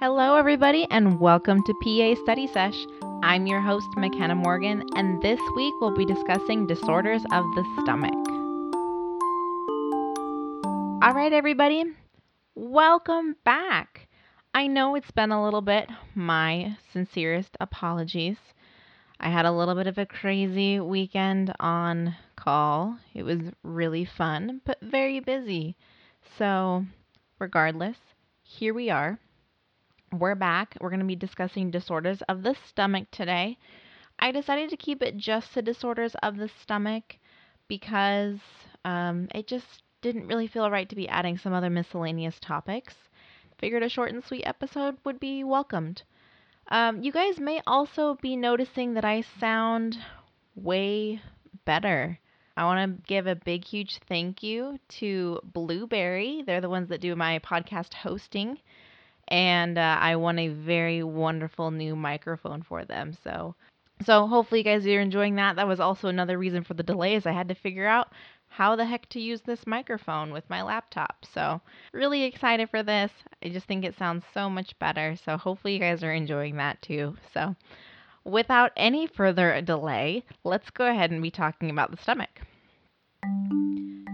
Hello, everybody, and welcome to PA Study Sesh. I'm your host, McKenna Morgan, and this week we'll be discussing disorders of the stomach. All right, everybody, welcome back. I know it's been a little bit. My sincerest apologies. I had a little bit of a crazy weekend on call. It was really fun, but very busy. So, regardless, here we are we're back. We're going to be discussing disorders of the stomach today. I decided to keep it just to disorders of the stomach because um, it just didn't really feel right to be adding some other miscellaneous topics. Figured a short and sweet episode would be welcomed. Um, you guys may also be noticing that I sound way better. I want to give a big, huge thank you to Blubrry. They're the ones that do my podcast hosting and uh, I won a very wonderful new microphone for them. So, so hopefully you guys are enjoying that. That was also another reason for the delays. I had to figure out how the heck to use this microphone with my laptop. So, really excited for this. I just think it sounds so much better. So, hopefully you guys are enjoying that too. So, without any further delay, let's go ahead and be talking about the stomach.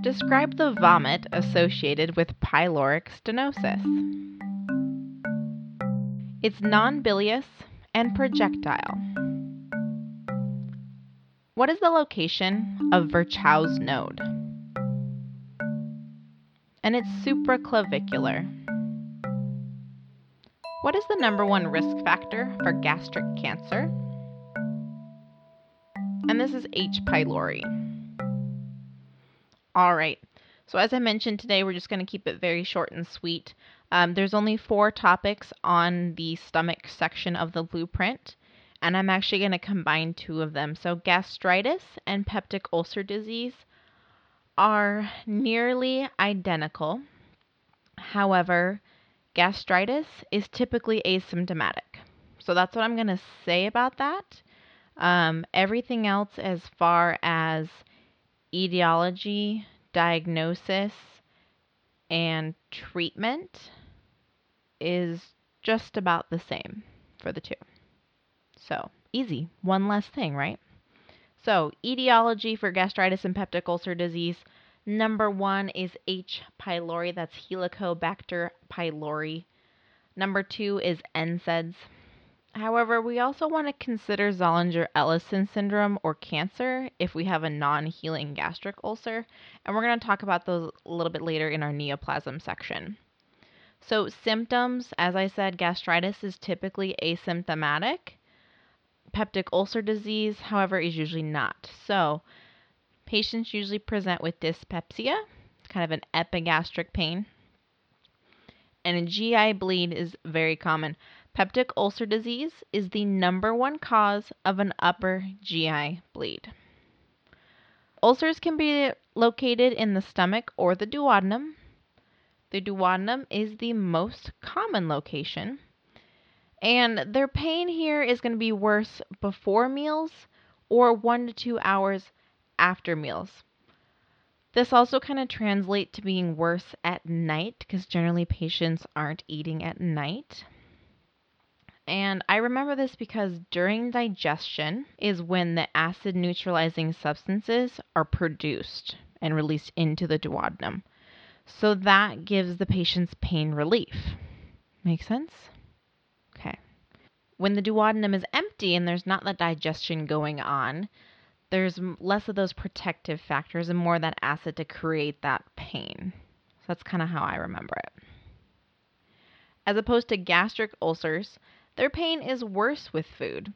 Describe the vomit associated with pyloric stenosis. It's non bilious and projectile. What is the location of Virchow's node? And it's supraclavicular. What is the number one risk factor for gastric cancer? And this is H. pylori. All right. So, as I mentioned today, we're just going to keep it very short and sweet. Um, there's only four topics on the stomach section of the blueprint, and I'm actually going to combine two of them. So, gastritis and peptic ulcer disease are nearly identical. However, gastritis is typically asymptomatic. So, that's what I'm going to say about that. Um, everything else, as far as etiology, diagnosis, and treatment is just about the same for the two. So, easy. One less thing, right? So, etiology for gastritis and peptic ulcer disease. Number one is H. pylori, that's Helicobacter pylori. Number two is NSAIDs. However, we also want to consider Zollinger Ellison syndrome or cancer if we have a non healing gastric ulcer, and we're going to talk about those a little bit later in our neoplasm section. So, symptoms, as I said, gastritis is typically asymptomatic. Peptic ulcer disease, however, is usually not. So, patients usually present with dyspepsia, kind of an epigastric pain, and a GI bleed is very common. Peptic ulcer disease is the number one cause of an upper GI bleed. Ulcers can be located in the stomach or the duodenum. The duodenum is the most common location. And their pain here is going to be worse before meals or one to two hours after meals. This also kind of translates to being worse at night because generally patients aren't eating at night. And I remember this because during digestion is when the acid neutralizing substances are produced and released into the duodenum. So that gives the patient's pain relief. Make sense? Okay. When the duodenum is empty and there's not that digestion going on, there's less of those protective factors and more that acid to create that pain. So that's kind of how I remember it. As opposed to gastric ulcers, their pain is worse with food.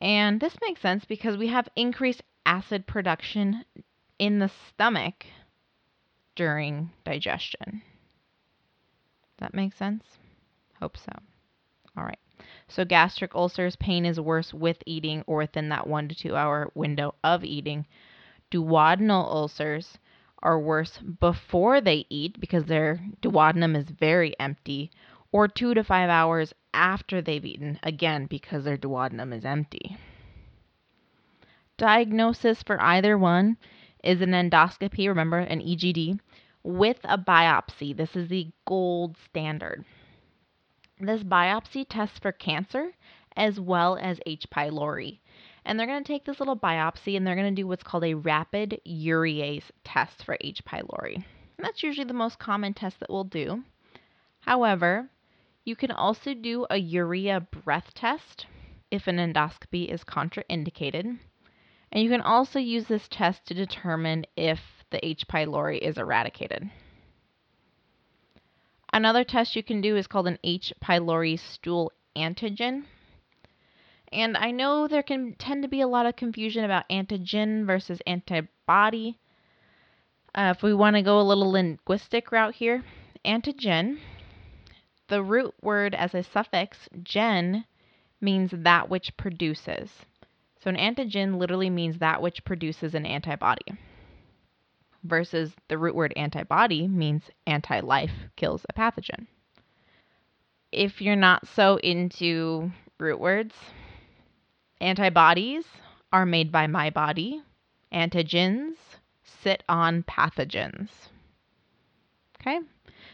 And this makes sense because we have increased acid production in the stomach during digestion. That makes sense? Hope so. All right. So, gastric ulcers, pain is worse with eating or within that one to two hour window of eating. Duodenal ulcers are worse before they eat because their duodenum is very empty, or two to five hours after they've eaten, again because their duodenum is empty. Diagnosis for either one is an endoscopy, remember, an EGD, with a biopsy. This is the gold standard. This biopsy tests for cancer as well as H. pylori. And they're going to take this little biopsy and they're going to do what's called a rapid urease test for H. pylori. And that's usually the most common test that we'll do. However, you can also do a urea breath test if an endoscopy is contraindicated. And you can also use this test to determine if the H. pylori is eradicated. Another test you can do is called an H. pylori stool antigen. And I know there can tend to be a lot of confusion about antigen versus antibody. Uh, if we want to go a little linguistic route here, antigen, the root word as a suffix, gen, means that which produces. So an antigen literally means that which produces an antibody. Versus the root word antibody means anti life kills a pathogen. If you're not so into root words, Antibodies are made by my body. Antigens sit on pathogens. Okay?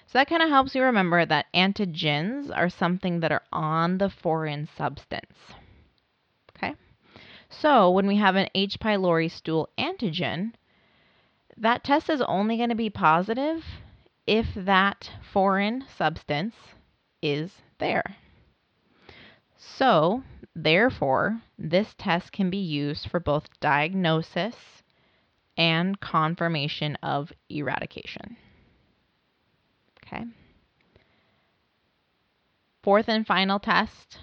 So that kind of helps you remember that antigens are something that are on the foreign substance. So when we have an H. pylori stool antigen, that test is only going to be positive if that foreign substance is there. So, therefore, this test can be used for both diagnosis and confirmation of eradication. Okay. Fourth and final test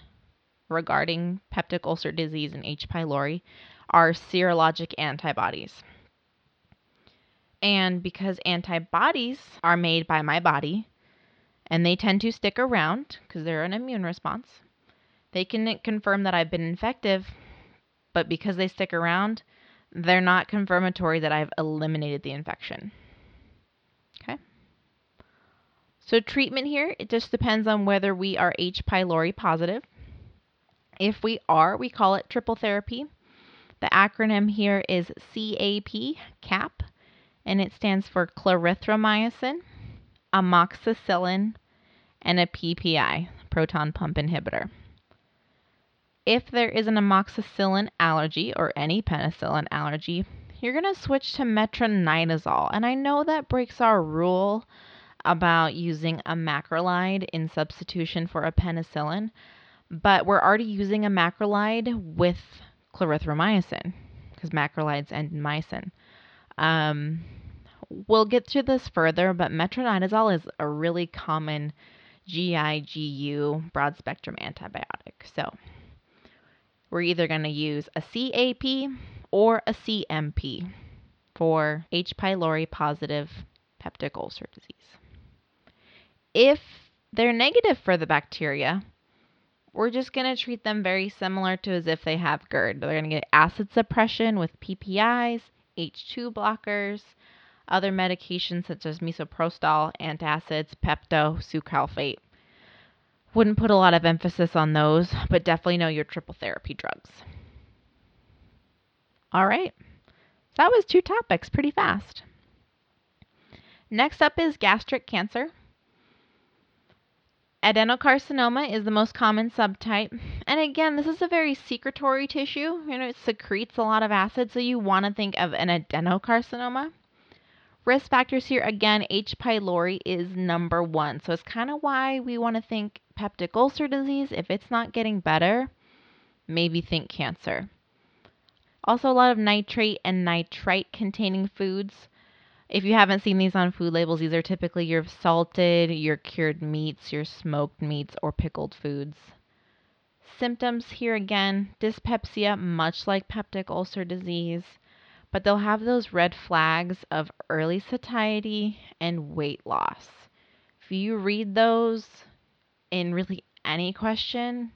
regarding peptic ulcer disease and H. pylori are serologic antibodies. And because antibodies are made by my body and they tend to stick around because they're an immune response, they can confirm that I've been infective, but because they stick around, they're not confirmatory that I've eliminated the infection. Okay. So treatment here, it just depends on whether we are H. pylori positive. If we are, we call it triple therapy. The acronym here is CAP, CAP, and it stands for clarithromycin, amoxicillin, and a PPI, proton pump inhibitor. If there is an amoxicillin allergy or any penicillin allergy, you're going to switch to metronidazole. And I know that breaks our rule about using a macrolide in substitution for a penicillin, but we're already using a macrolide with clarithromycin because macrolides end in mycin. Um, we'll get to this further, but metronidazole is a really common GIGU broad spectrum antibiotic. So we're either going to use a CAP or a CMP for H. pylori positive peptic ulcer disease. If they're negative for the bacteria, we're just going to treat them very similar to as if they have GERD. They're going to get acid suppression with PPIs, H2 blockers, other medications such as misoprostol, antacids, pepto, sucralfate. Wouldn't put a lot of emphasis on those, but definitely know your triple therapy drugs. All right. That was two topics pretty fast. Next up is gastric cancer. Adenocarcinoma is the most common subtype. And again, this is a very secretory tissue. You know, it secretes a lot of acid, so you want to think of an adenocarcinoma. Risk factors here, again, H. pylori is number one. So it's kind of why we want to think peptic ulcer disease. If it's not getting better, maybe think cancer. Also, a lot of nitrate and nitrite containing foods. If you haven't seen these on food labels, these are typically your salted, your cured meats, your smoked meats, or pickled foods. Symptoms here again dyspepsia, much like peptic ulcer disease, but they'll have those red flags of early satiety and weight loss. If you read those, in really any question,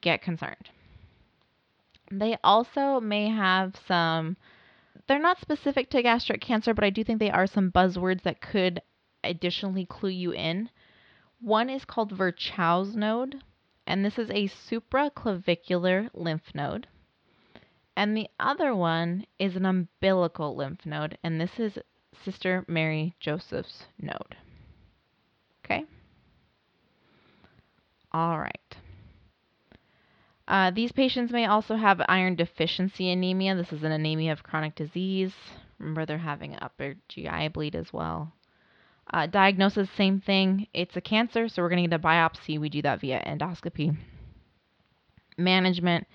get concerned. They also may have some, they're not specific to gastric cancer, but I do think they are some buzzwords that could additionally clue you in. One is called Virchow's node, and this is a supraclavicular lymph node. And the other one is an umbilical lymph node, and this is Sister Mary Joseph's node. Okay? All right. Uh, these patients may also have iron deficiency anemia. This is an anemia of chronic disease. Remember, they're having upper GI bleed as well. Uh, diagnosis, same thing. It's a cancer, so we're going to get a biopsy. We do that via endoscopy. Management.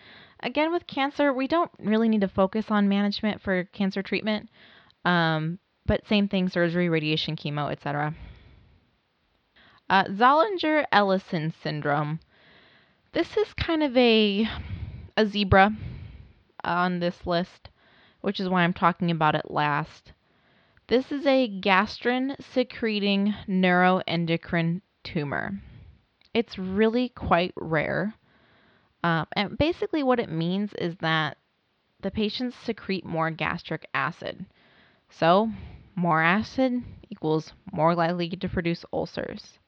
Again, with cancer, we don't really need to focus on management for cancer treatment, um, but same thing surgery, radiation, chemo, etc. Uh, Zollinger Ellison syndrome. This is kind of a, a zebra on this list, which is why I'm talking about it last. This is a gastrin secreting neuroendocrine tumor. It's really quite rare. Um, and basically, what it means is that the patients secrete more gastric acid. So, more acid equals more likely to produce ulcers.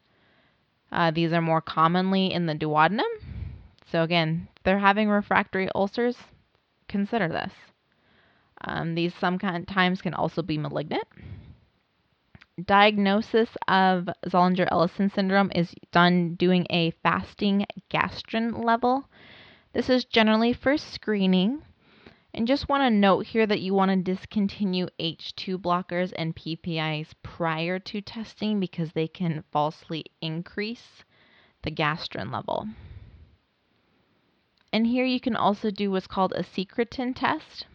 Uh, these are more commonly in the duodenum. So, again, if they're having refractory ulcers, consider this. Um, these sometimes can also be malignant. Diagnosis of Zollinger Ellison syndrome is done doing a fasting gastrin level. This is generally for screening. And just want to note here that you want to discontinue H2 blockers and PPIs prior to testing because they can falsely increase the gastrin level. And here you can also do what's called a secretin test.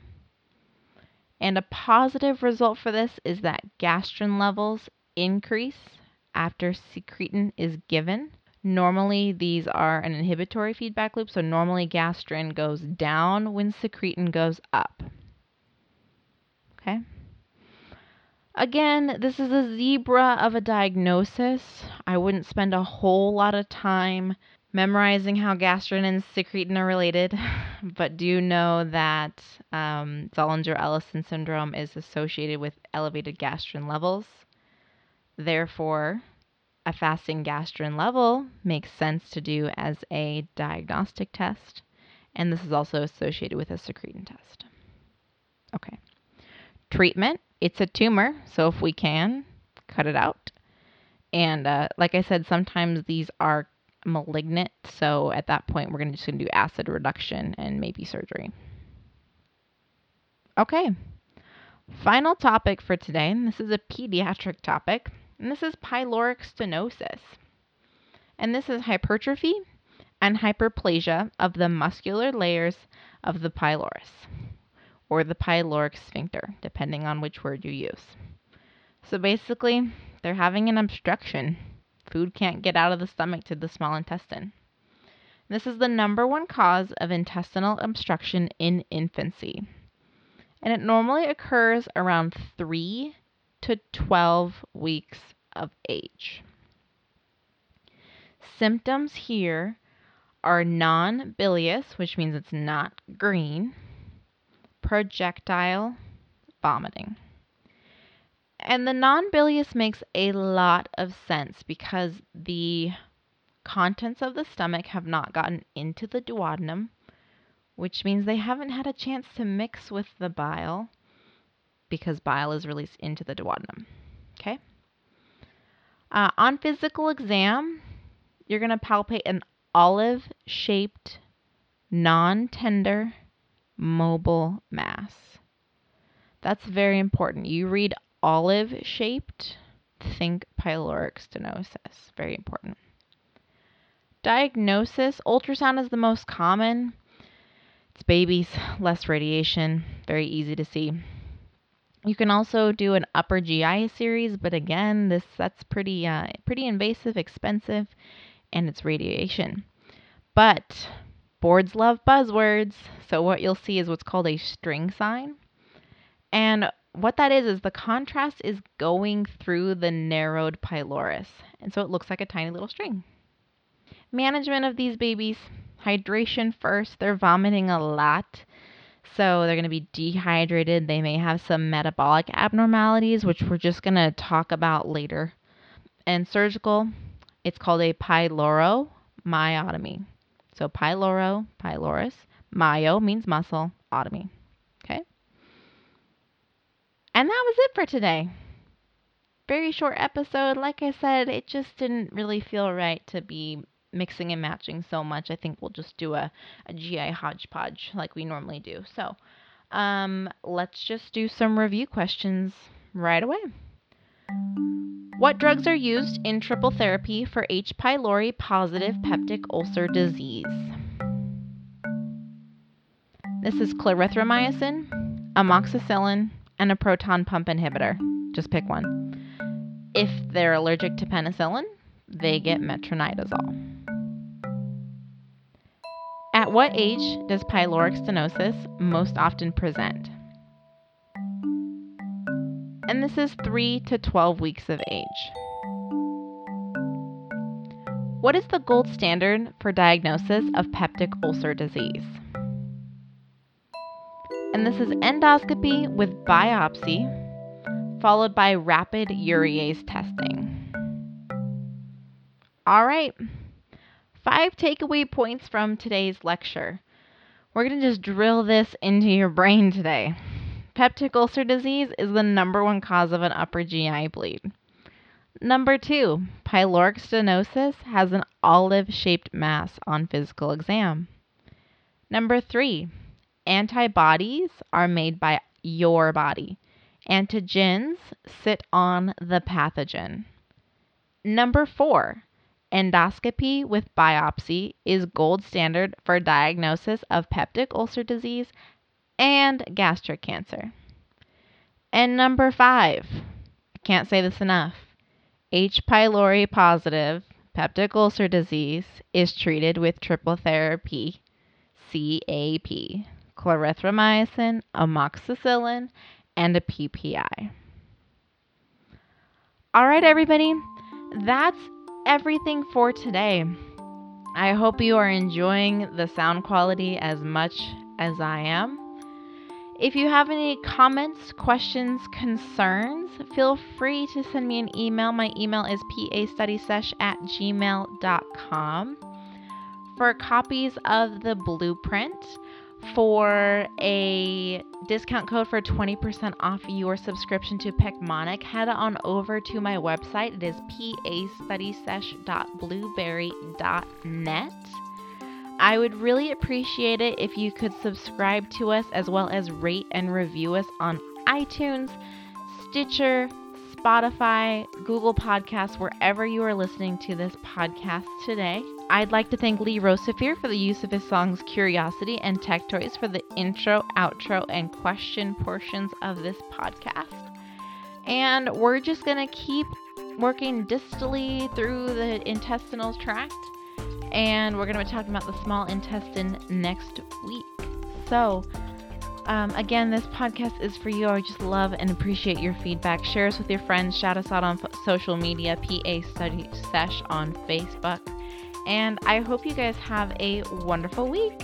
And a positive result for this is that gastrin levels increase after secretin is given. Normally, these are an inhibitory feedback loop, so normally gastrin goes down when secretin goes up. Okay? Again, this is a zebra of a diagnosis. I wouldn't spend a whole lot of time memorizing how gastrin and secretin are related, but do know that um, Zollinger Ellison syndrome is associated with elevated gastrin levels. Therefore, a fasting gastrin level makes sense to do as a diagnostic test, and this is also associated with a secretin test. Okay. Treatment it's a tumor, so if we can, cut it out. And uh, like I said, sometimes these are malignant. So at that point, we're gonna just going to do acid reduction and maybe surgery. Okay. Final topic for today, and this is a pediatric topic, and this is pyloric stenosis. And this is hypertrophy and hyperplasia of the muscular layers of the pylorus or the pyloric sphincter, depending on which word you use. So basically, they're having an obstruction Food can't get out of the stomach to the small intestine. This is the number one cause of intestinal obstruction in infancy. And it normally occurs around 3 to 12 weeks of age. Symptoms here are non bilious, which means it's not green, projectile, vomiting. And the non bilious makes a lot of sense because the contents of the stomach have not gotten into the duodenum, which means they haven't had a chance to mix with the bile because bile is released into the duodenum. Okay? Uh, on physical exam, you're going to palpate an olive shaped, non tender, mobile mass. That's very important. You read olive shaped, think pyloric stenosis. Very important. Diagnosis ultrasound is the most common. It's babies, less radiation, very easy to see. You can also do an upper GI series, but again, this that's pretty uh, pretty invasive, expensive, and it's radiation. But boards love buzzwords, so what you'll see is what's called a string sign. And what that is is the contrast is going through the narrowed pylorus, and so it looks like a tiny little string. Management of these babies hydration first. They're vomiting a lot, so they're going to be dehydrated. They may have some metabolic abnormalities, which we're just going to talk about later. And surgical, it's called a pyloromyotomy. So pyloro, pylorus, myo means muscle, otomy. And that was it for today. Very short episode. Like I said, it just didn't really feel right to be mixing and matching so much. I think we'll just do a, a GI hodgepodge like we normally do. So um, let's just do some review questions right away. What drugs are used in triple therapy for H. pylori positive peptic ulcer disease? This is clarithromycin, amoxicillin, and a proton pump inhibitor. Just pick one. If they're allergic to penicillin, they get metronidazole. At what age does pyloric stenosis most often present? And this is 3 to 12 weeks of age. What is the gold standard for diagnosis of peptic ulcer disease? And this is endoscopy with biopsy, followed by rapid urease testing. All right, five takeaway points from today's lecture. We're going to just drill this into your brain today. Peptic ulcer disease is the number one cause of an upper GI bleed. Number two, pyloric stenosis has an olive shaped mass on physical exam. Number three, Antibodies are made by your body. Antigens sit on the pathogen. Number four, endoscopy with biopsy is gold standard for diagnosis of peptic ulcer disease and gastric cancer. And number five, I can't say this enough, H. pylori positive peptic ulcer disease is treated with triple therapy, CAP clarithromycin, amoxicillin, and a PPI. All right, everybody, that's everything for today. I hope you are enjoying the sound quality as much as I am. If you have any comments, questions, concerns, feel free to send me an email. My email is pastudysesh at gmail.com. For copies of the blueprint, for a discount code for 20% off your subscription to Picmonic, head on over to my website. It is pastudysesh.blubrry.net. I would really appreciate it if you could subscribe to us as well as rate and review us on iTunes, Stitcher, Spotify, Google Podcasts, wherever you are listening to this podcast today. I'd like to thank Lee Rosevere for the use of his songs Curiosity and Tech Toys for the intro, outro, and question portions of this podcast. And we're just going to keep working distally through the intestinal tract. And we're going to be talking about the small intestine next week. So, um, again, this podcast is for you. I just love and appreciate your feedback. Share us with your friends. Shout us out on social media, PA Study Sesh on Facebook. And I hope you guys have a wonderful week.